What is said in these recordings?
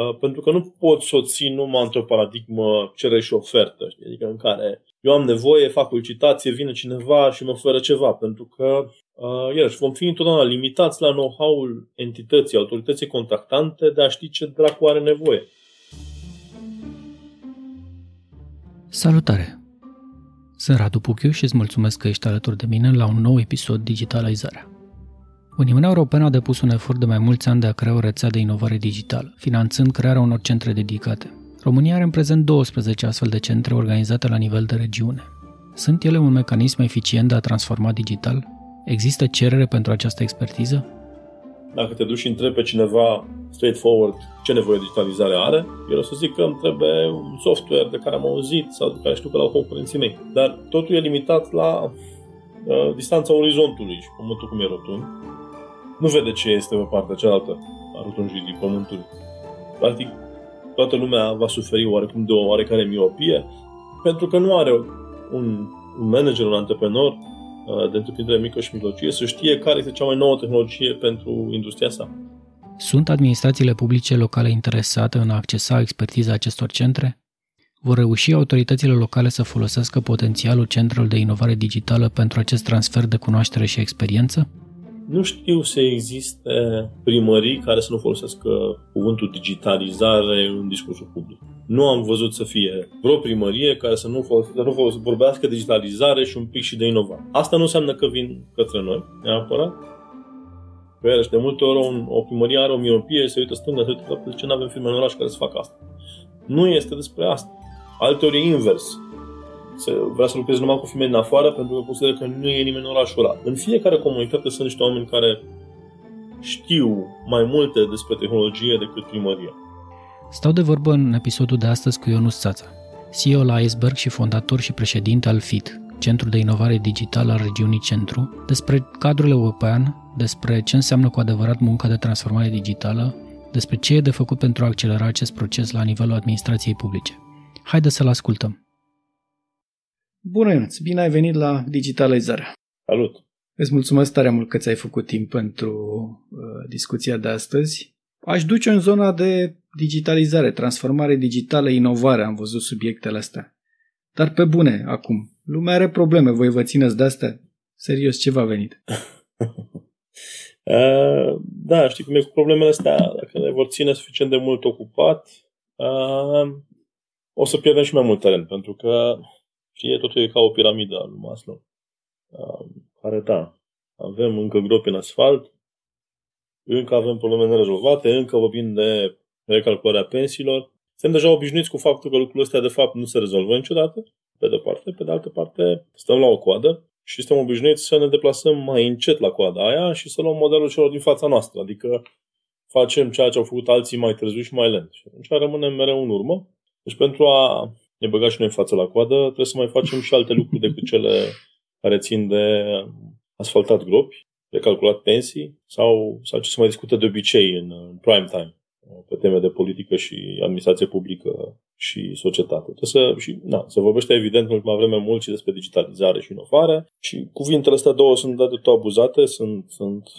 Uh, pentru că nu pot să o țin numai într-o paradigmă cere și ofertă, știi? adică în care eu am nevoie, fac o licitație, vine cineva și mă oferă ceva, pentru că, uh, iarăși, vom fi întotdeauna limitați la know-how-ul entității, autorității contactante de a ști ce dracu are nevoie. Salutare! Sunt Radu Puchiu și îți mulțumesc că ești alături de mine la un nou episod Digitalizarea. Uniunea Europeană a depus un efort de mai mulți ani de a crea o rețea de inovare digitală, finanțând crearea unor centre dedicate. România are în prezent 12 astfel de centre organizate la nivel de regiune. Sunt ele un mecanism eficient de a transforma digital? Există cerere pentru această expertiză? Dacă te duci și întrebi pe cineva straightforward ce nevoie de digitalizare are, el o să zic că îmi trebuie un software de care am auzit sau de care știu că l-au concurenții mei. Dar totul e limitat la uh, distanța orizontului și pământul cum e rotund nu vede ce este pe partea cealaltă a rotunjii pământului. Practic, toată lumea va suferi oarecum de o oarecare miopie pentru că nu are un, un manager, un antreprenor uh, de întreprindere mică și mijlocie să știe care este cea mai nouă tehnologie pentru industria sa. Sunt administrațiile publice locale interesate în a accesa expertiza acestor centre? Vor reuși autoritățile locale să folosească potențialul centrelor de inovare digitală pentru acest transfer de cunoaștere și experiență? Nu știu să existe primării care să nu folosească cuvântul digitalizare în discursul public. Nu am văzut să fie vreo primărie care să nu, folosească, să nu folosească, vorbească digitalizare și un pic și de inovare. Asta nu înseamnă că vin către noi, neapărat. Pe iarăși, de multe ori o, o primărie are o miopie, se uită stânga, se uită dreapta, zice, nu avem firme în oraș care să facă asta. Nu este despre asta. Alteori e invers să vrea să lucreze numai cu femei din afară pentru că consideră că nu e nimeni în orașul ăla. În fiecare comunitate sunt niște oameni care știu mai multe despre tehnologie decât primăria. Stau de vorbă în episodul de astăzi cu Ionus Țața, CEO la Iceberg și fondator și președinte al FIT, Centrul de Inovare Digitală al regiunii Centru, despre cadrul european, despre ce înseamnă cu adevărat munca de transformare digitală, despre ce e de făcut pentru a accelera acest proces la nivelul administrației publice. Haideți să-l ascultăm! Bună, Ionuț! Bine ai venit la Digitalizarea! Salut! Îți mulțumesc tare mult că ți-ai făcut timp pentru uh, discuția de astăzi. Aș duce în zona de digitalizare, transformare digitală, inovare. Am văzut subiectele astea. Dar pe bune, acum. Lumea are probleme. Voi vă țineți de astea? Serios, ce v-a venit? uh, da, știi cum e cu problemele astea. Dacă ne vor ține suficient de mult ocupat, uh, o să pierdem și mai mult teren. Pentru că Știi, totul e ca o piramidă al lui Maslow. Care, da, avem încă gropi în asfalt, încă avem probleme nerezolvate, încă vorbim de recalcularea pensiilor. Suntem deja obișnuiți cu faptul că lucrurile astea, de fapt, nu se rezolvă niciodată, pe de parte. Pe de altă parte, stăm la o coadă și suntem obișnuiți să ne deplasăm mai încet la coada aia și să luăm modelul celor din fața noastră. Adică facem ceea ce au făcut alții mai târziu și mai lent. Și atunci rămânem mereu în urmă. Deci pentru a ne băga și noi în față la coadă, trebuie să mai facem și alte lucruri decât cele care țin de asfaltat gropi, de calculat pensii sau, sau ce se mai discută de obicei în, în prime time pe teme de politică și administrație publică și societate. Să, și, na, se vorbește evident în ultima vreme mult și despre digitalizare și inovare și cuvintele astea două sunt de tot abuzate, sunt, sunt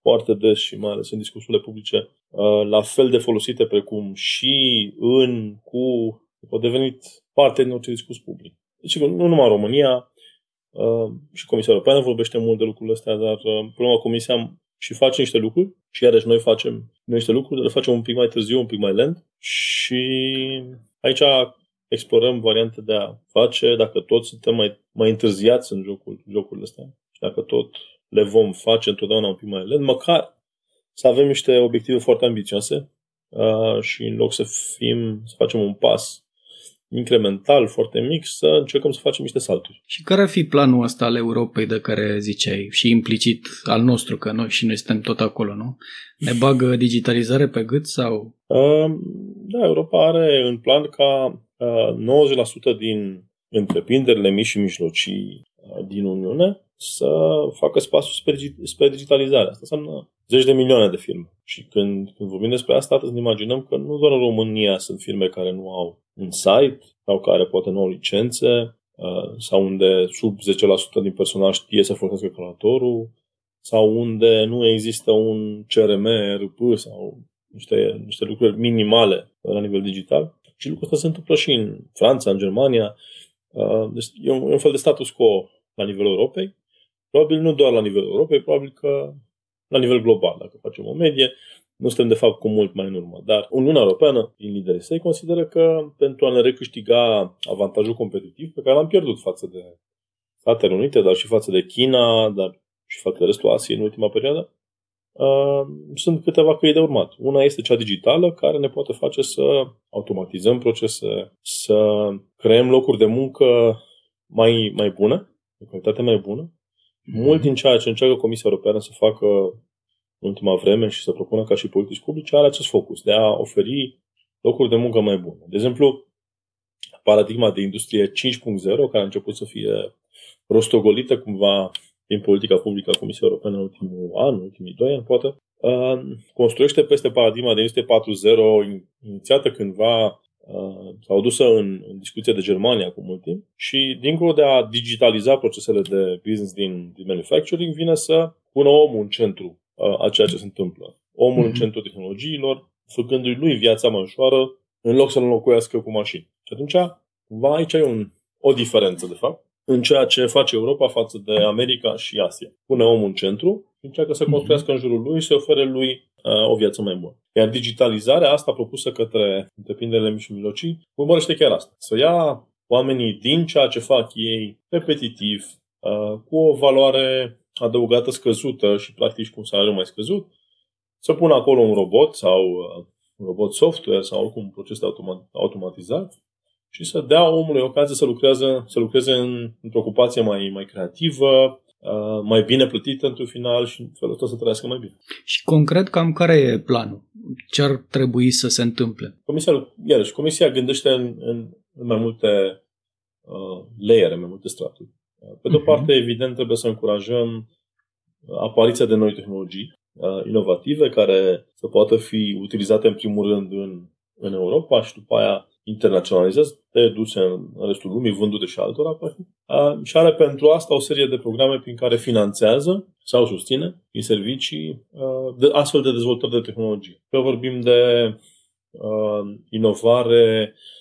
foarte des și mai ales în discursurile publice uh, la fel de folosite precum și în, cu, au devenit parte din orice discurs public. Deci, nu numai în România, uh, și Comisia Europeană vorbește mult de lucrurile astea, dar uh, problema Comisia și face niște lucruri și iarăși noi facem niște lucruri, dar le facem un pic mai târziu, un pic mai lent și aici explorăm variante de a face, dacă tot suntem mai, mai întârziați în jocul, jocurile astea și dacă tot le vom face întotdeauna un pic mai lent, măcar să avem niște obiective foarte ambițioase uh, și în loc să fim, să facem un pas incremental, foarte mic, să încercăm să facem niște salturi. Și care ar fi planul ăsta al Europei de care ziceai și implicit al nostru, că noi și noi suntem tot acolo, nu? Ne bagă digitalizare pe gât sau? Uh, da, Europa are în plan ca uh, 90% din întreprinderile mici și mijlocii uh, din Uniune să facă spațiul spre, spre digitalizare. Asta înseamnă zeci de milioane de firme. Și când, când vorbim despre asta, trebuie să ne imaginăm că nu doar în România sunt firme care nu au un site sau care poate nu au licențe uh, sau unde sub 10% din personal știe să folosească calculatorul sau unde nu există un CRM, RP sau niște, niște lucruri minimale la nivel digital. Și lucrul ăsta se întâmplă și în Franța, în Germania. Uh, deci e un, e un fel de status quo la nivelul Europei. Probabil nu doar la nivelul Europei, probabil că la nivel global, dacă facem o medie, nu suntem de fapt cu mult mai în urmă. Dar Uniunea Europeană, din liderii săi, consideră că pentru a ne recâștiga avantajul competitiv pe care l-am pierdut față de Statele Unite, dar și față de China, dar și față de restul Asiei în ultima perioadă, uh, sunt câteva căi de urmat. Una este cea digitală, care ne poate face să automatizăm procese, să creăm locuri de muncă mai, mai bune, de calitate mai bună. Mult din ceea ce încearcă Comisia Europeană să facă în ultima vreme și să propună ca și politici publice are acest focus de a oferi locuri de muncă mai bune. De exemplu, paradigma de industrie 5.0, care a început să fie rostogolită cumva din politica publică a Comisiei Europene în ultimul an, în ultimii doi ani, poate, uh, construiește peste paradigma de industrie 4.0 inițiată cândva uh, sau adusă în, în discuție de Germania acum mult timp și dincolo de a digitaliza procesele de business din, din manufacturing, vine să pună omul în centru uh, a ceea ce se întâmplă. Omul mm-hmm. în mhm. centru tehnologiilor, făcându-i lui viața mai ușoară, în loc să-l înlocuiască cu mașini. Și atunci, va aici ai un, o diferență, de fapt, în ceea ce face Europa față de America și Asia. Pune omul în centru și încearcă să mhm. construiască în jurul lui și să ofere lui uh, o viață mai bună. Iar digitalizarea asta propusă către întreprinderile mici și mijlocii urmărește chiar asta. Să ia oamenii din ceea ce fac ei repetitiv, uh, cu o valoare adăugată scăzută și practic cu un salariu mai scăzut, să pună acolo un robot sau uh, un robot software sau oricum un proces automat, automatizat și să dea omului ocazia să lucreze, să lucreze în, într-o ocupație mai, mai creativă, uh, mai bine plătită într-un final și în felul ăsta să trăiască mai bine. Și concret, cam care e planul? Ce ar trebui să se întâmple? Comisia, iarăși, comisia gândește în, în, în mai multe uh, layere, mai multe straturi. Pe de o uh-huh. parte, evident, trebuie să încurajăm apariția de noi tehnologii uh, inovative care să poată fi utilizate în primul rând în, în Europa și după aia internaționalizate, duse în restul lumii, vândute și altora. Uh, și are pentru asta o serie de programe prin care finanțează sau susține prin servicii uh, de astfel de dezvoltări de tehnologie. Că vorbim de uh, inovare uh,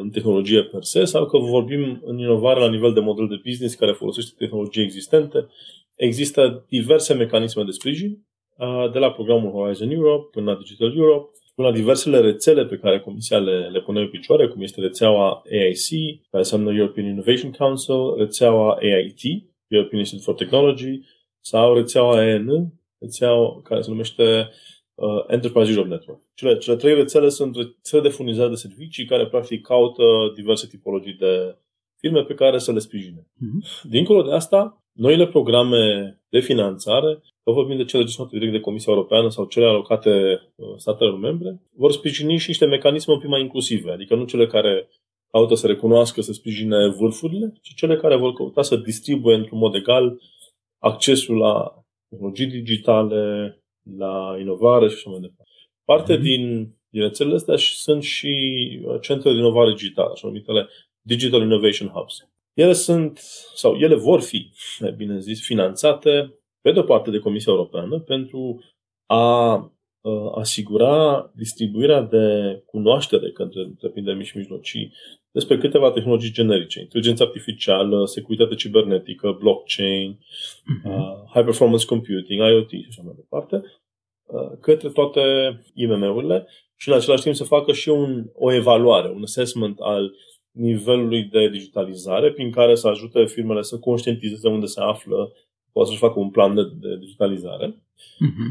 în tehnologie per se sau că vorbim în inovare la nivel de model de business care folosește tehnologii existente. Există diverse mecanisme de sprijin, uh, de la programul Horizon Europe până la Digital Europe, până la diversele rețele pe care Comisia le, le pune în picioare, cum este rețeaua AIC, care înseamnă European Innovation Council, rețeaua AIT, European Institute for Technology, sau rețeaua EN, rețeaua care se numește uh, Enterprise Europe Network. Cele, cele trei rețele sunt rețele de furnizare de servicii care practic caută diverse tipologii de firme pe care să le sprijine. Mm-hmm. Dincolo de asta, noile programe de finanțare că vorbim de cele gestionate direct de Comisia Europeană sau cele alocate uh, statelor membre, vor sprijini și niște mecanisme un pic mai inclusive, adică nu cele care caută să recunoască, să sprijine vârfurile, ci cele care vor căuta să distribuie într-un mod egal accesul la tehnologii digitale, la inovare și așa mai departe. Parte mm-hmm. din, din rețelele astea sunt și uh, centre de inovare digitală, așa numitele Digital Innovation Hubs. Ele sunt, sau ele vor fi, mai bine zis, finanțate pe de o parte de Comisia Europeană pentru a asigura distribuirea de cunoaștere către întreprinderi mici și mijlocii despre câteva tehnologii generice, inteligență artificială, securitate cibernetică, blockchain, uh-huh. uh, high performance computing, IoT și așa mai departe, uh, către toate IMM-urile și în același timp să facă și un, o evaluare, un assessment al nivelului de digitalizare prin care să ajute firmele să conștientizeze unde se află poate să-și facă un plan de, de digitalizare. Uh-huh.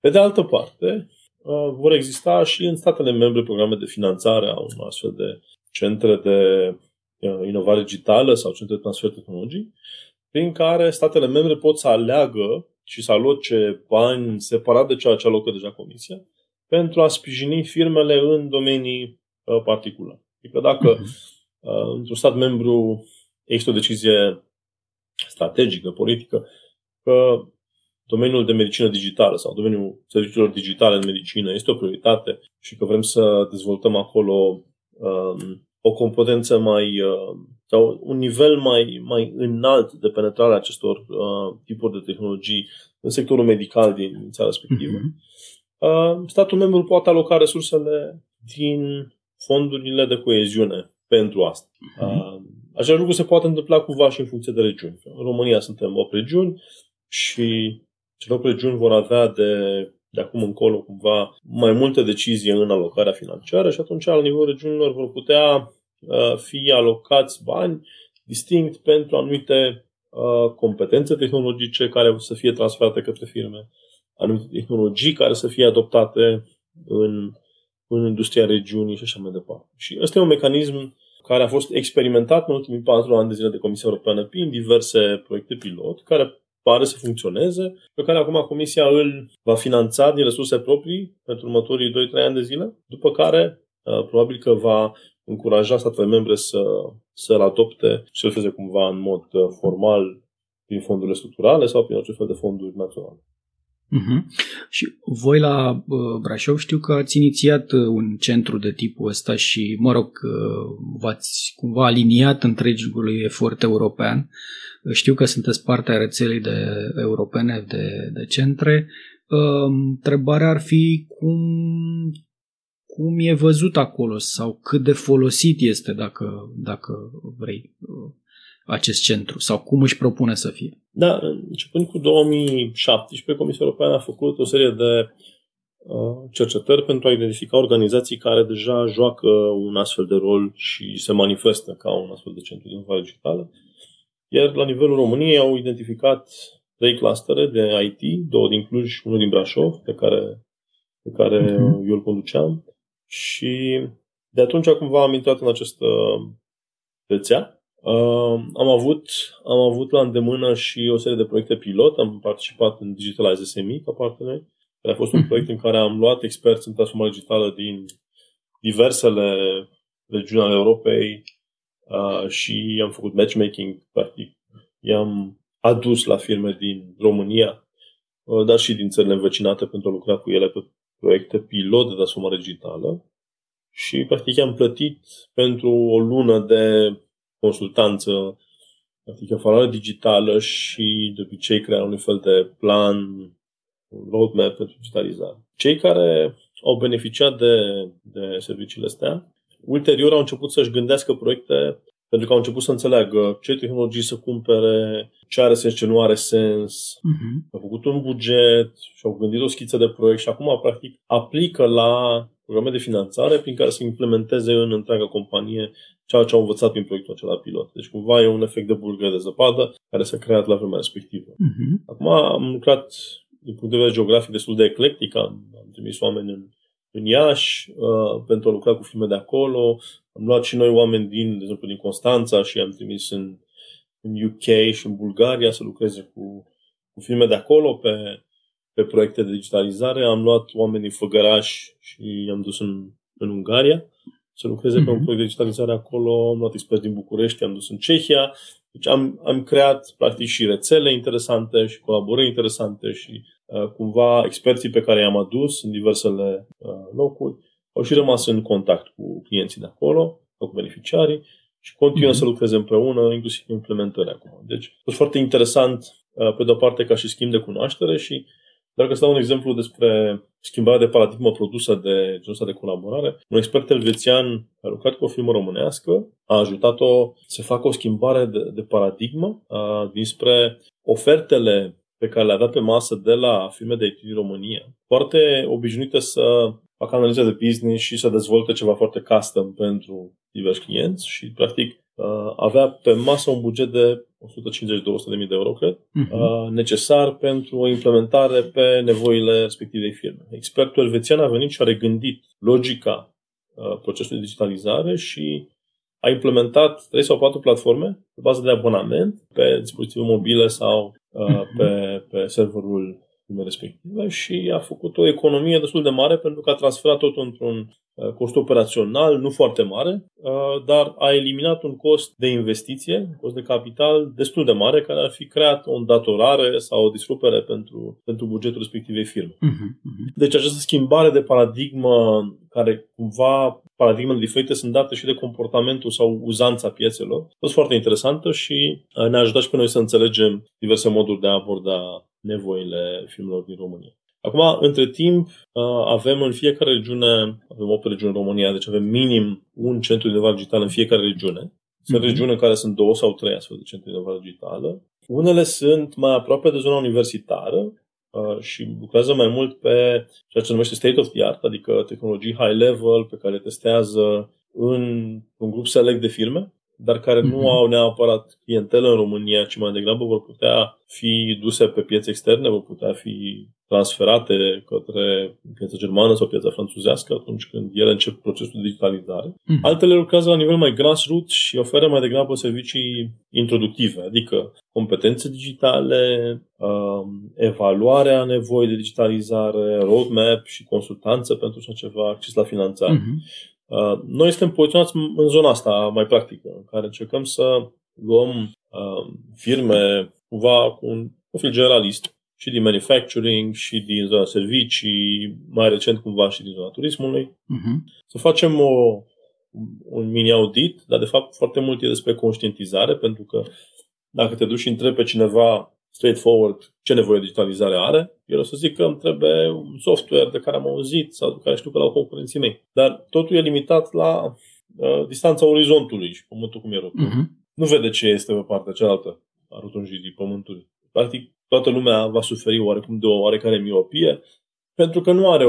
Pe de altă parte, uh, vor exista și în statele membre programe de finanțare a unor astfel de centre de uh, inovare digitală sau centre de transfer tehnologii, prin care statele membre pot să aleagă și să aloce bani separat de ceea ce alocă deja Comisia pentru a sprijini firmele în domenii uh, particulare. Adică dacă uh-huh. într-un stat membru există o decizie strategică, politică, că domeniul de medicină digitală sau domeniul serviciilor digitale în medicină este o prioritate și că vrem să dezvoltăm acolo um, o competență mai uh, sau un nivel mai, mai înalt de penetrare a acestor uh, tipuri de tehnologii în sectorul medical din țara respectivă. Mm-hmm. statul membru poate aloca resursele din fondurile de coeziune pentru asta. Uh-huh. Același lucru se poate întâmpla cumva și în funcție de regiuni. În România suntem 8 regiuni și cele 8 regiuni vor avea de, de acum încolo cumva mai multe decizii în alocarea financiară și atunci la nivelul regiunilor vor putea uh, fi alocați bani distinct pentru anumite uh, competențe tehnologice care să fie transferate către firme, anumite tehnologii care să fie adoptate în, în industria regiunii și așa mai departe. Și ăsta e un mecanism care a fost experimentat în ultimii patru ani de zile de Comisia Europeană prin diverse proiecte pilot, care pare să funcționeze, pe care acum Comisia îl va finanța din resurse proprii pentru următorii 2-3 ani de zile, după care uh, probabil că va încuraja statele membre să, să-l adopte și să-l feze cumva în mod uh, formal prin fondurile structurale sau prin orice fel de fonduri naționale. Uh-huh. Și voi la uh, Brașov știu că ați inițiat uh, un centru de tipul ăsta și, mă rog, uh, v-ați cumva aliniat întregului efort european. Știu că sunteți partea rețelei de europene de, de centre. Uh, întrebarea ar fi cum, cum e văzut acolo sau cât de folosit este, dacă, dacă vrei, uh, acest centru sau cum își propune să fie. Da, începând cu 2017, Comisia Europeană a făcut o serie de uh, cercetări pentru a identifica organizații care deja joacă un astfel de rol și se manifestă ca un astfel de centru de inovare digitală. Iar la nivelul României au identificat trei clustere de IT, două din Cluj și unul din Brașov, pe care, pe care uh-huh. eu îl conduceam. Și de atunci cumva am intrat în această rețea Uh, am, avut, am avut la îndemână și o serie de proiecte pilot. Am participat în Digitalize SME ca partener, care a fost un mhm. proiect în care am luat experți în transformare digitală din diversele regiuni ale Europei uh, și am făcut matchmaking, practic. I-am adus la firme din România, uh, dar și din țările învecinate pentru a lucra cu ele pe proiecte pilot de transformare digitală. Și, practic, am plătit pentru o lună de consultanță, adică valoare digitală și de obicei crea un fel de plan, un roadmap pentru digitalizare. Cei care au beneficiat de, de serviciile astea, ulterior au început să-și gândească proiecte pentru că au început să înțeleagă ce tehnologii să cumpere, ce are sens, ce nu are sens. Uh-huh. Au făcut un buget și au gândit o schiță de proiect și acum, practic, aplică la programe de finanțare prin care să implementeze în întreaga companie ceea ce au învățat prin proiectul acela pilot. Deci cumva e un efect de bulgăre de zăpadă care s-a creat la vremea respectivă. Uh-huh. Acum am lucrat din punct de vedere geografic destul de eclectic, am, am trimis oameni în, în Iași uh, pentru a lucra cu firme de acolo, am luat și noi oameni din, de exemplu, din Constanța și am trimis în, în UK și în Bulgaria să lucreze cu, cu firme de acolo pe, pe proiecte de digitalizare. Am luat oameni din Făgăraș și i-am dus în, în Ungaria să lucreze mm-hmm. pe un mhm. proiect de digitalizare acolo, am luat experți din București, am dus în Cehia. Deci am, am creat practic și rețele interesante și colaborări interesante și uh, cumva experții pe care i-am adus în diversele uh, locuri au și rămas în contact cu clienții de acolo, cu beneficiarii și continuă mm-hmm. să lucreze împreună, inclusiv implementări acum. Deci a fost foarte interesant, uh, pe de-o parte, ca și schimb de cunoaștere și dacă să dau un exemplu despre schimbarea de paradigmă produsă de genul de colaborare, un expert elvețian care a lucrat cu o firmă românească a ajutat-o să facă o schimbare de, de paradigmă a, dinspre ofertele pe care le avea pe masă de la firme de IT din România, foarte obișnuite să facă analize de business și să dezvolte ceva foarte custom pentru diversi clienți și, practic, avea pe masă un buget de 150-200 de mii de euro, cred, uh-huh. necesar pentru o implementare pe nevoile respectivei firme. Expertul elvețian a venit și a regândit logica procesului de digitalizare și a implementat trei sau patru platforme pe bază de abonament pe dispozitive mobile sau uh, pe, pe serverul respective și a făcut o economie destul de mare pentru că a transferat totul într-un uh, cost operațional nu foarte mare, uh, dar a eliminat un cost de investiție, un cost de capital destul de mare, care ar fi creat o îndatorare sau o disrupere pentru, pentru bugetul respectivei firme. Uh-huh, Deci această schimbare de paradigmă, care cumva paradigmele diferite sunt date și de comportamentul sau uzanța piețelor, a fost foarte interesantă și uh, ne-a ajutat și pe noi să înțelegem diverse moduri de a aborda nevoile filmelor din România. Acum, între timp, avem în fiecare regiune, avem 8 regiuni în România, deci avem minim un centru de inovare digitală în fiecare regiune. Sunt mm-hmm. regiuni în care sunt două sau trei astfel de centri de inovare digitală. Unele sunt mai aproape de zona universitară și lucrează mai mult pe ceea ce se numește state of the art, adică tehnologii high level pe care le testează în un grup select de firme dar care mm-hmm. nu mhm. au neapărat clientelă în România, ci mai degrabă vor putea fi duse pe piețe externe, vor putea fi transferate către piața germană sau piața franțuzească atunci când ele încep procesul de digitalizare. Mm-hmm. Altele lucrează la nivel mai grassroots și oferă mai degrabă servicii introductive, adică competențe digitale, um, evaluarea nevoii de digitalizare, roadmap și consultanță pentru așa ceva, acces la finanțare. Mm-hmm. Uh, noi suntem poziționați în zona asta mai practică, în care încercăm să luăm uh, firme cumva cu un profil generalist și din manufacturing și din zona servicii, mai recent cumva și din zona turismului, uh-huh. să facem o, un mini-audit, dar de fapt foarte mult e despre conștientizare, pentru că dacă te duci și întrebi pe cineva straightforward ce nevoie de digitalizare are, el o să zic că îmi trebuie un software de care am auzit sau de care știu că l-au concurenții mei. Dar totul e limitat la uh, distanța orizontului și pământul cum e rotunj. Uh-huh. Nu vede ce este pe partea cealaltă a rotunjirii pământului. Practic, toată lumea va suferi oarecum de o oarecare miopie pentru că nu are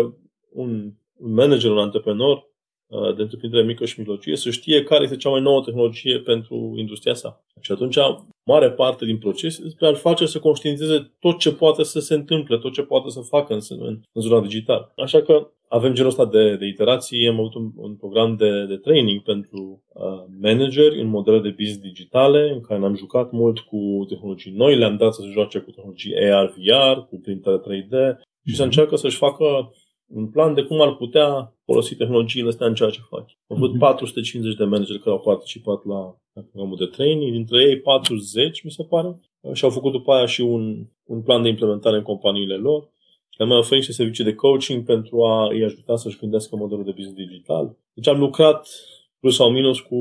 un, un manager, un antreprenor Uh, de întreprindere mică și mijlocie să știe care este cea mai nouă tehnologie pentru industria sa. Și atunci, mare parte din proces ar face să conștientizeze tot ce poate să se întâmple, tot ce poate să facă în, în, în zona digitală. Așa că avem genul ăsta de, de iterații, am avut un, un program de, de training pentru uh, manageri în modele de business digitale, în care ne-am jucat mult cu tehnologii noi, le-am dat să se joace cu tehnologii AR-VR, cu printare 3D și să mhm. încearcă să-și facă un plan de cum ar putea folosi tehnologiile astea în ceea ce fac. Am avut uh-huh. 450 de manageri care au participat la, la programul de training, dintre ei 40, mi se pare, și au făcut după aia și un, un plan de implementare în companiile lor. Și am mai oferit și servicii de coaching pentru a îi ajuta să-și gândească modelul de business digital. Deci am lucrat plus sau minus cu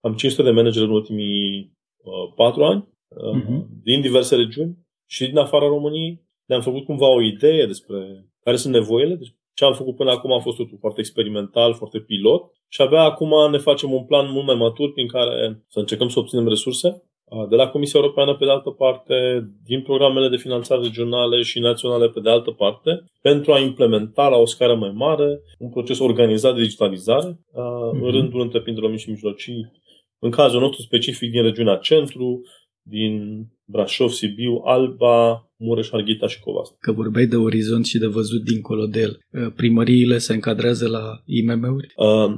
cam 500 de manageri în ultimii uh, 4 ani, uh, uh-huh. din diverse regiuni și din afara României. Ne-am făcut cumva o idee despre care sunt nevoile. Deci ce am făcut până acum a fost totul foarte experimental, foarte pilot și abia acum ne facem un plan mult mai matur prin care să încercăm să obținem resurse de la Comisia Europeană pe de altă parte, din programele de finanțare regionale și naționale pe de altă parte, pentru a implementa la o scară mai mare un proces organizat de digitalizare mm-hmm. în mhm. rândul întreprinderilor mici și mijlocii, în cazul nostru specific din regiunea centru, din Brașov, Sibiu, Alba, Mureș, Harghita și Covas. Că vorbeai de orizont și de văzut dincolo de el. Uh, primăriile se încadrează la IMM-uri? Uh,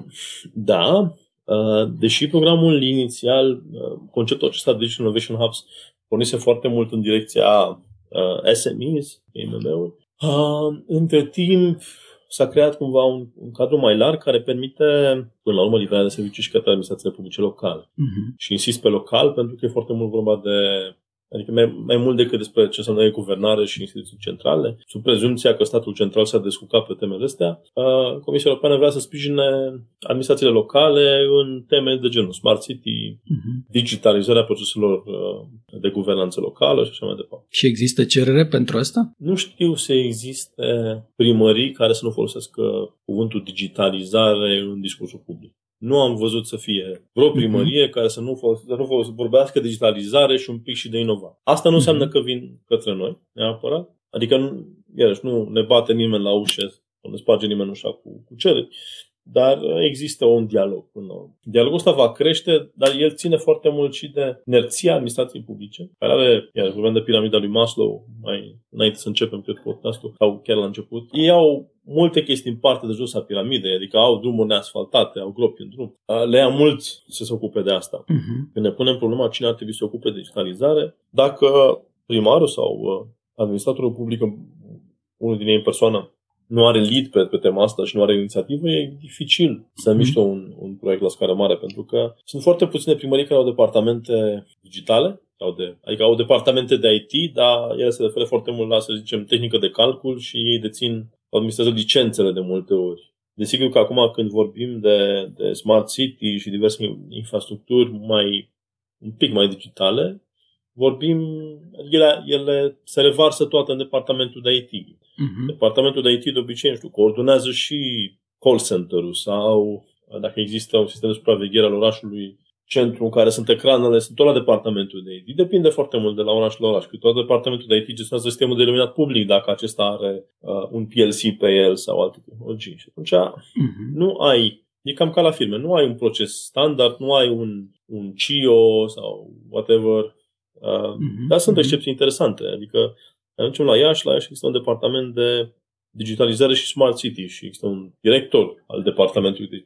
da, uh, deși programul inițial, uh, conceptul acesta de Digital Innovation Hubs, pornise foarte mult în direcția uh, SMEs, IMM-uri. Uh, între timp, s-a creat cumva un, un cadru mai larg care permite, până la urmă, livrarea de servicii și către administrațiile publice locale. Uh-huh. Și insist pe local pentru că e foarte mult vorba de Adică mai, mai mult decât despre ce înseamnă guvernare și instituții centrale, sub prezumția că statul central s-a descurcat pe temele astea, Comisia Europeană vrea să sprijine administrațiile locale în teme de genul Smart City, uh-huh. digitalizarea proceselor de guvernanță locală și așa mai departe. Și există cerere pentru asta? Nu știu să existe primării care să nu folosească cuvântul digitalizare în discursul public nu am văzut să fie vreo primărie uh-huh. care să nu, folosi, să nu folosi, vorbească digitalizare și un pic și de inovare. Asta nu uh-huh. înseamnă că vin către noi, neapărat. Adică, nu, iarăși, nu ne bate nimeni la ușă, nu ne sparge nimeni ușa cu, cu cereri. Dar există un dialog până Dialogul ăsta va crește, dar el ține foarte mult și de inerția administrației publice, care are, iar vorbeam de piramida lui Maslow, mai înainte să începem, cred, podcastul, sau chiar la început. Ei au multe chestii în parte de jos a piramidei, adică au drumuri neasfaltate, au gropi în drum. Le ia mult să se ocupe de asta. Uh-huh. Când ne punem problema cine ar trebui să se ocupe de digitalizare, dacă primarul sau uh, administratorul public, unul din ei în persoană, nu are lead pe, pe tema asta și nu are inițiativă, e dificil să mhm. miște un, un proiect la scară mare, pentru că sunt foarte puține primării care au departamente digitale, au de, adică au departamente de IT, dar ele se referă foarte mult la, să zicem, tehnică de calcul și ei dețin, administrează licențele de multe ori. Desigur că acum când vorbim de, de smart city și diverse infrastructuri mai un pic mai digitale, vorbim, ele, ele se revarsă toate în departamentul de IT. Uh-huh. Departamentul de IT de obicei, nu știu, coordonează și call center-ul sau dacă există un sistem de supraveghere al orașului, centru în care sunt ecranele, sunt tot la departamentul de IT. Depinde foarte mult de la oraș la oraș. tot departamentul de IT gestionează sistemul de iluminat public dacă acesta are uh, un PLC pe el sau alte tehnologii. Și atunci uh-huh. nu ai, e cam ca la filme, nu ai un proces standard, nu ai un, un CIO sau whatever. Uh, uh-huh. Dar sunt uh-huh. excepții interesante. Adică ajungem la Iași, la Iași există un departament de digitalizare și Smart City și există un director al departamentului de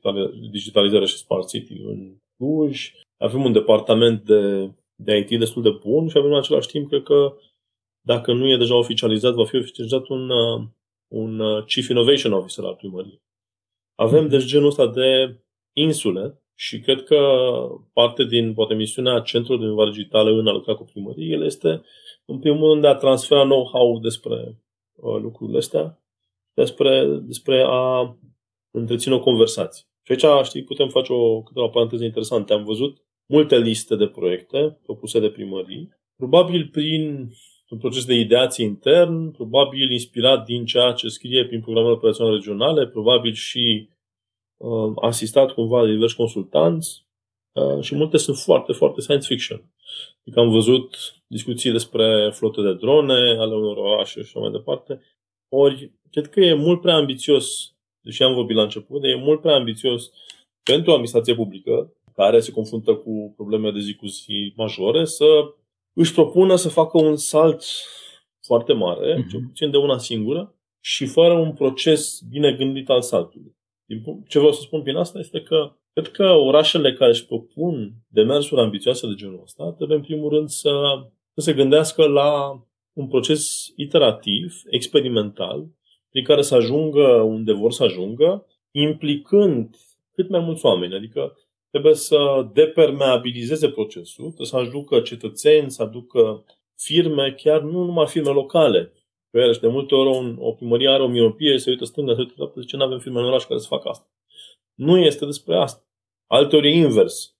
digitalizare și Smart City în Cluj. Avem un departament de, de IT destul de bun și avem în același timp, cred că dacă nu e deja oficializat, va fi oficializat un, uh, un uh, Chief Innovation Officer al primăriei. Avem deci genul ăsta de insule și cred că parte din poate misiunea Centrului de Inovare Digitală în a lucra cu primăriile este în primul rând de a transfera know-how despre uh, lucrurile astea, despre, despre a întreține o conversație. Și aici, știi, putem face o câteva paranteze interesante. Am văzut multe liste de proiecte propuse de primării, probabil prin un proces de ideație intern, probabil inspirat din ceea ce scrie prin programele operaționale regionale, probabil și uh, asistat cumva de diversi consultanți uh, și multe sunt foarte, foarte science fiction. Adică am văzut discuții despre flote de drone ale unor orașe și așa mai departe. Ori, cred că e mult prea ambițios deși am vorbit la început, e mult prea ambițios pentru o administrație publică care se confruntă cu probleme de zi cu zi majore să își propună să facă un salt foarte mare, uh-huh. cel puțin de una singură, și fără un proces bine gândit al saltului. Ce vreau să spun prin asta este că cred că orașele care își propun demersuri ambițioase de genul ăsta trebuie în primul rând să, să se gândească la un proces iterativ, experimental, prin care să ajungă unde vor să ajungă, implicând cât mai mulți oameni. Adică trebuie să depermeabilizeze procesul, trebuie să aducă cetățeni, să aducă firme, chiar nu numai firme locale. Pe ele, și de multe ori un, o primărie are o miopie, se uită stânga, se uită dreapta, zice, nu avem firme în oraș care să facă asta. Nu este despre asta. Alteori e invers.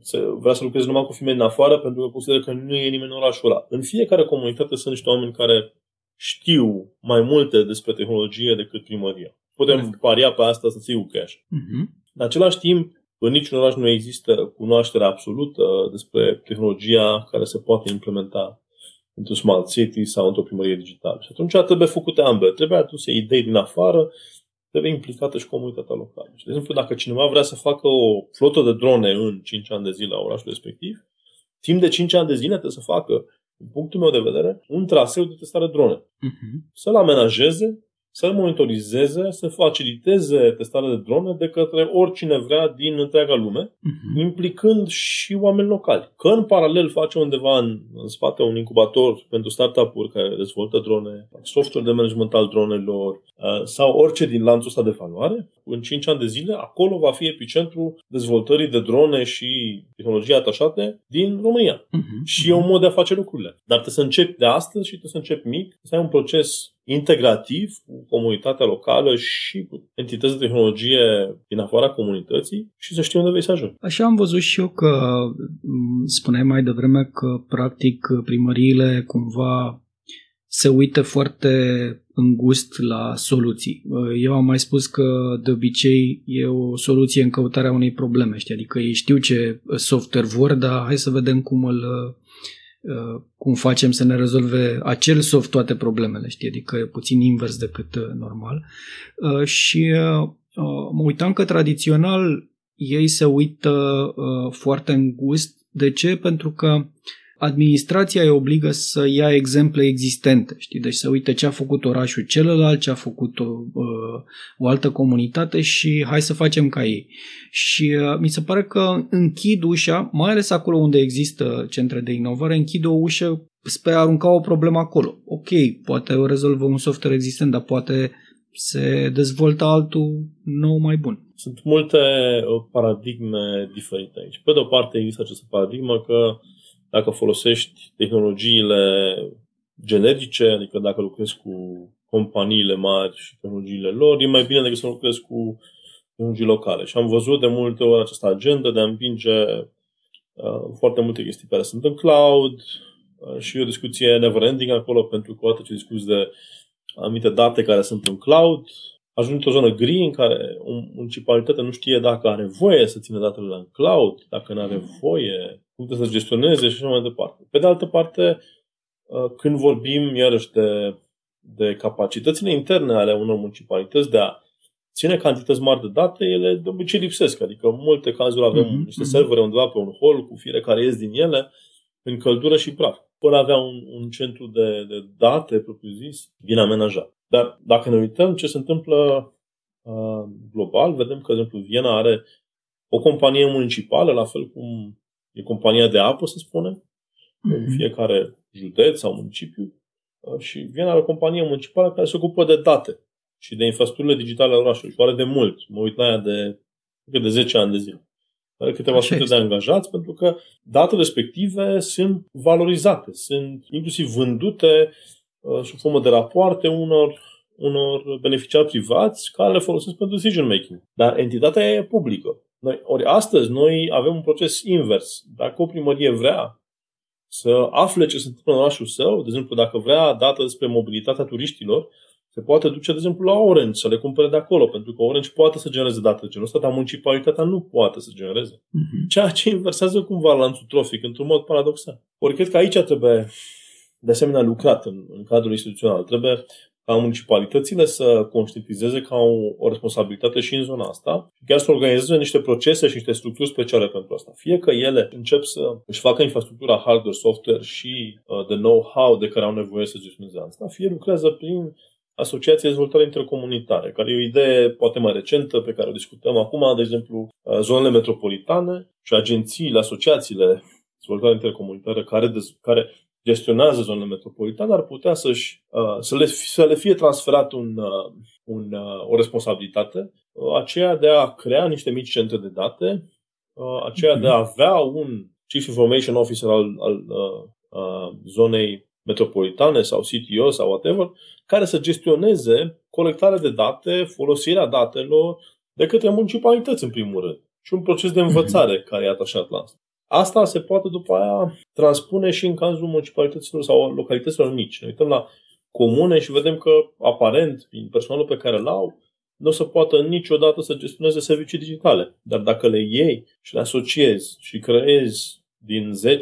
Se vrea să lucreze numai cu firme din afară pentru că consideră că nu e nimeni în orașul ăla. În fiecare comunitate sunt niște oameni care știu mai multe despre tehnologie decât primăria. Putem paria pe asta să sigur că Uh-huh. În același timp, în niciun oraș nu există cunoaștere absolută despre tehnologia care se poate implementa într-un smart city sau într-o primărie digitală. Și atunci trebuie făcute ambele. Trebuie aduse idei din afară, trebuie implicată și comunitatea locală. Și, de exemplu, dacă cineva vrea să facă o flotă de drone în 5 ani de zile la orașul respectiv, timp de 5 ani de zile trebuie să facă din punctul meu de vedere, un traseu de testare drone. Uh-huh. Să-l amenajeze, să-l monitorizeze, să faciliteze testarea de drone de către oricine vrea din întreaga lume, uh-huh. implicând și oameni locali. Că în paralel face undeva în, în spate un incubator pentru startup-uri care dezvoltă drone, software de management al dronelor uh, sau orice din lanțul ăsta de valoare, în 5 ani de zile, acolo va fi epicentru dezvoltării de drone și tehnologii atașate din România. Uh-huh. Și e un mod de a face lucrurile. Dar trebuie să începi de astăzi și trebuie să începi mic, să ai un proces integrativ cu comunitatea locală și cu entități de tehnologie din afara comunității și să știi unde vei să ajungi. Așa am văzut și eu că spuneai mai devreme că practic primăriile cumva se uită foarte îngust la soluții. Eu am mai spus că de obicei e o soluție în căutarea unei probleme, știi? adică ei știu ce software vor, dar hai să vedem cum îl Uh, cum facem să ne rezolve acel soft toate problemele, știi, adică e puțin invers decât uh, normal. Uh, și mă uitam că tradițional ei se uită foarte îngust. De ce? Pentru că administrația îi obligă să ia exemple existente, știi? Deci să uite ce a făcut orașul celălalt, ce a făcut o, uh, o altă comunitate și hai să facem ca ei. Și uh, mi se pare că închid ușa, mai ales acolo unde există centre de inovare, închid o ușă spre a arunca o problemă acolo. Ok, poate o rezolvă un software existent, dar poate se dezvoltă altul nou mai bun. Sunt multe uh, paradigme diferite aici. Pe de o parte există această paradigmă că dacă folosești tehnologiile generice, adică dacă lucrezi cu companiile mari și tehnologiile lor, e mai bine decât să lucrezi cu tehnologii locale. Și am văzut de multe ori această agenda de a împinge uh, foarte multe chestii care sunt în cloud, uh, și o discuție never-ending acolo, pentru că odată ce discuți de anumite date care sunt în cloud, ajungi într-o zonă gri în care o municipalitate nu știe dacă are voie să țină datele în cloud, dacă nu are voie, cum trebuie să gestioneze și așa mai departe. Pe de altă parte, uh, când vorbim iarăși de, de capacitățile interne ale unor municipalități de a ține cantități mari de date, ele de obicei lipsesc. Adică în multe cazuri avem mm-hmm. niște mhm. servere undeva pe un hol cu fiecare ies din ele în căldură și praf. Fără avea un, un centru de, de date, propriu zis, bine amenajat. Dar dacă ne uităm ce se întâmplă uh, global, vedem că, de exemplu, Viena are o companie municipală, la fel cum e compania de apă, să spunem, mm-hmm. în fiecare județ sau municipiu. Uh, și Viena are o companie municipală care se ocupă de date și de infrastructurile digitale ale orașului. Și are de mult. Mă uit la ea de, de 10 ani de zile. Are câteva sute de angajați pentru că datele respective sunt valorizate, sunt inclusiv vândute uh, sub formă de rapoarte unor, unor beneficiari privați care le folosesc pentru decision making. Dar entitatea e publică. Noi, ori astăzi noi avem un proces invers. Dacă o primărie vrea să afle ce se întâmplă în orașul său, de exemplu, dacă vrea dată despre mobilitatea turiștilor, se poate duce, de exemplu, la Orange să le cumpere de acolo, pentru că Orange poate să genereze date de genul ăsta, dar municipalitatea nu poate să genereze. Uh-huh. Ceea ce inversează cumva lanțul trofic într-un mod paradoxal. Ori cred că aici trebuie de asemenea lucrat în, în cadrul instituțional. Trebuie ca municipalitățile să conștientizeze ca o, o responsabilitate și în zona asta și chiar să organizeze niște procese și niște structuri speciale pentru asta. Fie că ele încep să își facă infrastructura hardware, software și uh, de know-how de care au nevoie să gestioneze asta, fie lucrează prin Asociația de Dezvoltare Intercomunitare, care e o idee poate mai recentă pe care o discutăm acum, de exemplu, uh, zonele metropolitane și agențiile, asociațiile de dezvoltare intercomunitară care, care gestionează zonele metropolitane ar putea să-și, uh, să, le, să le fie transferat un, uh, un, o responsabilitate, aceea de a crea niște mici centre de date, aceea de a avea un Chief Information Officer al, al al zonei metropolitane sau CTO sau whatever, care să gestioneze colectarea de date, folosirea datelor de către municipalități în primul rând și un proces de învățare care e atașat la asta. Asta se poate după aia transpune și în cazul municipalităților sau localităților mici. Ne uităm la comune și vedem că aparent, prin personalul pe care îl au, nu o să poată niciodată să gestioneze servicii digitale. Dar dacă le iei și le asociezi și creezi din 10-12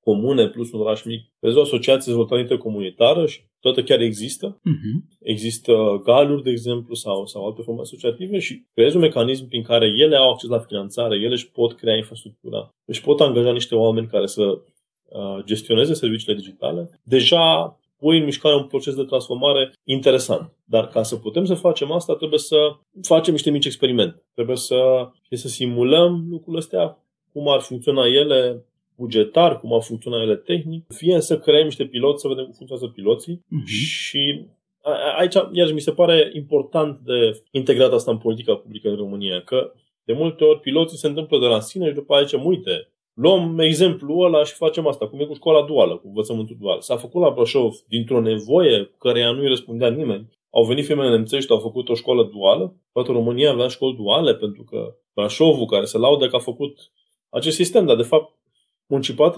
comune plus un oraș mic, vezi o asociație de dezvoltare intercomunitară și toate chiar există. Uh-huh. Există galuri, de exemplu, sau, sau alte forme asociative și creezi un mecanism prin care ele au acces la finanțare, ele își pot crea infrastructura, își pot angaja niște oameni care să uh, gestioneze serviciile digitale. Deja pui în mișcare un proces de transformare interesant. Dar ca să putem să facem asta, trebuie să facem niște mici experimente. Trebuie să, să simulăm lucrurile astea, cum ar funcționa ele bugetar, cum a funcționat ele tehnic, fie să creăm niște piloți, să vedem cum funcționează piloții uh-huh. și aici, iar mi se pare important de integrat asta în politica publică în România, că de multe ori piloții se întâmplă de la sine și după aceea zicem, uite, luăm exemplul ăla și facem asta, cum e cu școala duală, cu învățământul dual. S-a făcut la Brașov dintr-o nevoie căreia nu-i răspundea nimeni. Au venit firmele nemțești, au făcut o școală duală. Toată România avea școli duale pentru că Brașovul, care se laudă că a făcut acest sistem, dar de fapt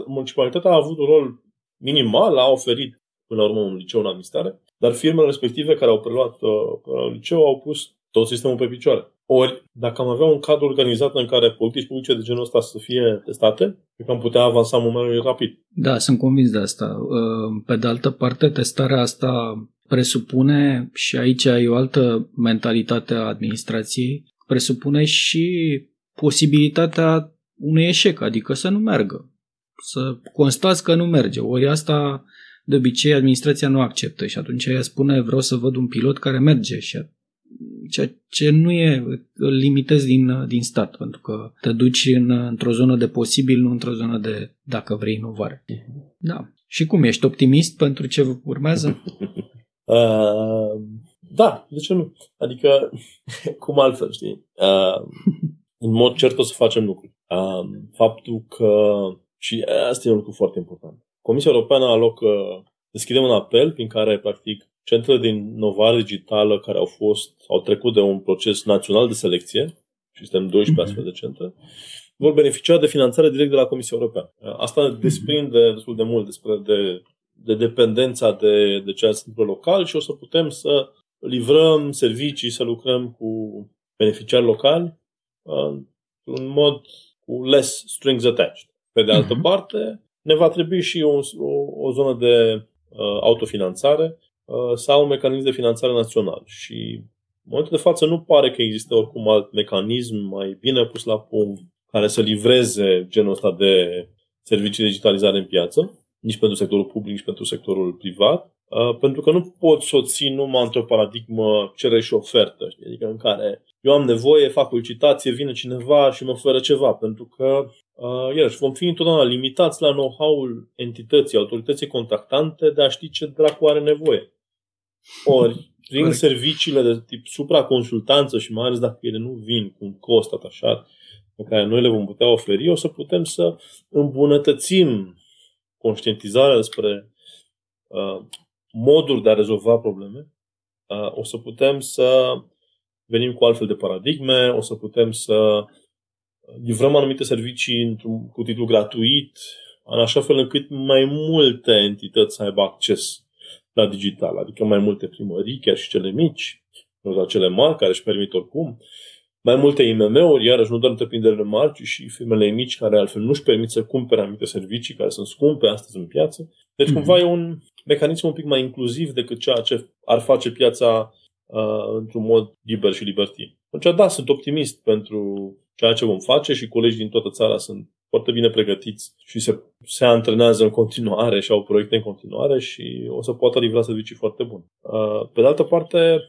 municipalitatea a avut un rol minimal, a oferit până la urmă un liceu în administrare, dar firmele respective care au preluat uh, liceu au pus tot sistemul pe picioare. Ori, dacă am avea un cadru organizat în care politici publice de genul ăsta să fie testate, cred că am putea avansa mult mai rapid. Da, sunt convins de asta. Uh, pe de altă parte, testarea asta presupune, și aici e o altă mentalitate a administrației, presupune și posibilitatea unui eșec, adică să nu meargă să constați că nu merge. Ori asta de obicei administrația nu acceptă și atunci ea spune vreau să văd un pilot care merge și ceea ce nu e, îl limitezi din, din stat, pentru că te duci în, într-o zonă de posibil, nu într-o zonă de dacă vrei inovare. Da. Și cum, ești optimist pentru ce urmează? Uh, da, de ce nu? Adică, cum altfel, știi? Uh, în mod cert o să facem lucruri. Uh, faptul că și asta e un lucru foarte important. Comisia Europeană alocă, deschide un apel prin care, practic, centrele de inovare digitală care au fost, au trecut de un proces național de selecție, și suntem 12 mm-hmm. astfel de centre, vor beneficia de finanțare direct de la Comisia Europeană. Asta desprinde destul de mult despre de, de dependența de, de ceea ce se întâmplă local și o să putem să livrăm servicii, să lucrăm cu beneficiari locali într-un mod cu less strings attached. Pe de altă uh-huh. parte, ne va trebui și o, o, o zonă de uh, autofinanțare uh, sau un mecanism de finanțare național. Și în momentul de față nu pare că există oricum alt mecanism mai bine pus la punct care să livreze genul ăsta de servicii de digitalizare în piață, nici pentru sectorul public, nici pentru sectorul privat, uh, pentru că nu pot să o țin numai într-o paradigmă cerere și ofertă, știi? adică în care eu am nevoie, fac o licitație, vine cineva și mă oferă ceva, pentru că Uh, iarăși, vom fi întotdeauna limitați la know-how-ul entității, autorității contactante de a ști ce dracu are nevoie. Ori, prin Correct. serviciile de tip supraconsultanță și mai ales dacă ele nu vin cu un cost atașat pe care noi le vom putea oferi, o să putem să îmbunătățim conștientizarea despre uh, moduri de a rezolva probleme, uh, o să putem să venim cu altfel de paradigme, o să putem să livrăm anumite servicii într-un, cu titlu gratuit, în așa fel încât mai multe entități să aibă acces la digital, adică mai multe primării, chiar și cele mici, nu doar cele mari, care își permit oricum, mai multe IMM-uri, iarăși nu doar întreprinderile mari, ci și firmele mici care altfel nu își permit să cumpere anumite servicii care sunt scumpe astăzi în piață. Deci mm-hmm. cumva e un mecanism un pic mai inclusiv decât ceea ce ar face piața uh, într-un mod liber și libertin. Deci da, sunt optimist pentru ceea ce vom face și colegii din toată țara sunt foarte bine pregătiți și se, se antrenează în continuare și au proiecte în continuare și o să poată livra servicii foarte bune. Uh, pe de altă parte,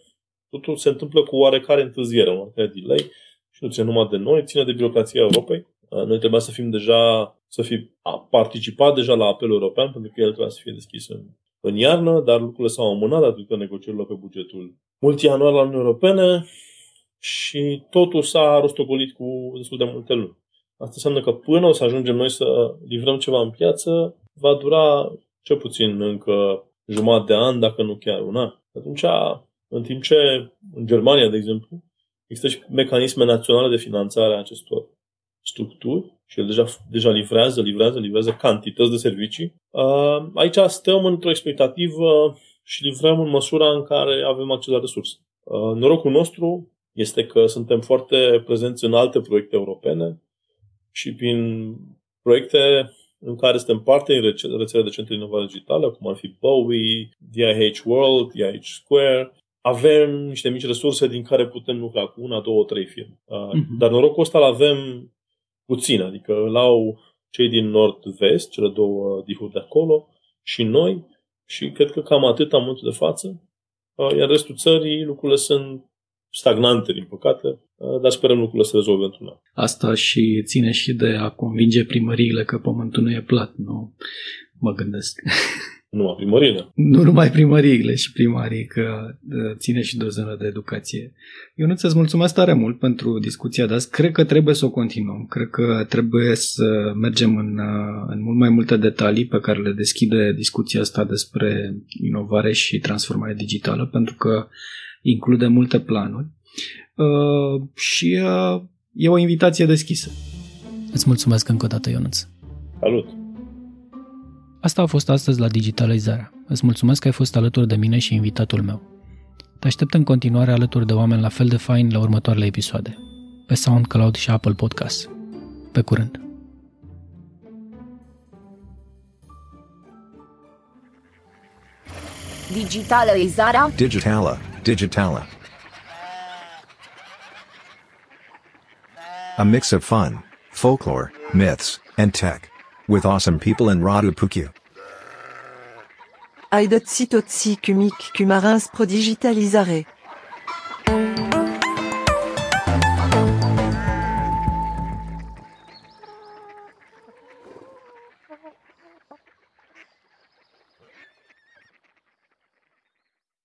totul se întâmplă cu oarecare întârziere, un oarecare delay și nu ține numai de noi, ține de birocrația Europei. Uh, noi trebuia să fim deja, să fi participat deja la apelul european, pentru că el trebuia să fie deschis în, în iarnă, dar lucrurile s-au amânat datorită negocierilor pe bugetul multianual al Uniunii Europene și totul s-a rostogolit cu destul de multe luni. Asta înseamnă că până o să ajungem noi să livrăm ceva în piață, va dura cel puțin încă jumătate de an, dacă nu chiar un an. Atunci, în timp ce în Germania, de exemplu, există și mecanisme naționale de finanțare a acestor structuri și el deja, deja livrează, livrează, livrează cantități de servicii. Aici stăm într-o expectativă și livrăm în măsura în care avem acces la resurse. Norocul nostru este că suntem foarte prezenți în alte proiecte europene și prin proiecte în care suntem parte în rețele de centre de inovare digitală, cum ar fi Bowie, DIH World, DIH Square, avem niște mici resurse din care putem lucra cu una, două, trei firme. Uh-huh. Dar norocul ăsta îl avem puțin, adică îl au cei din nord-vest, cele două dihuri de acolo, și noi, și cred că cam atât am momentul de față. Uh, iar restul țării lucrurile sunt stagnante, din păcate, uh, dar sperăm lucrurile să se rezolve într-un an. Asta și ține și de a convinge primăriile că pământul nu e plat, nu mă gândesc. Numai primăriile. Nu numai primăriile și primarii, că uh, ține și de o zonă de educație. Eu nu ți mulțumesc tare mult pentru discuția de azi. Cred că trebuie să o continuăm. Cred că trebuie să mergem în, uh, în mult mai multe detalii pe care le deschide discuția asta despre inovare și transformare digitală, pentru că include multe planuri uh, și uh, e o invitație deschisă. Îți mulțumesc încă o dată, Ionuț. Salut! Asta a fost astăzi la Digitalizarea. Îți mulțumesc că ai fost alături de mine și invitatul meu. Te aștept în continuare alături de oameni la fel de faini la următoarele episoade, pe SoundCloud și Apple Podcast. Pe curând! Digitalizarea Digitala Digitala A mix of fun, folklore, myths, and tech. With awesome people in Radupukyu. Aidotsi totsi kumik kumarins prodigitalizare.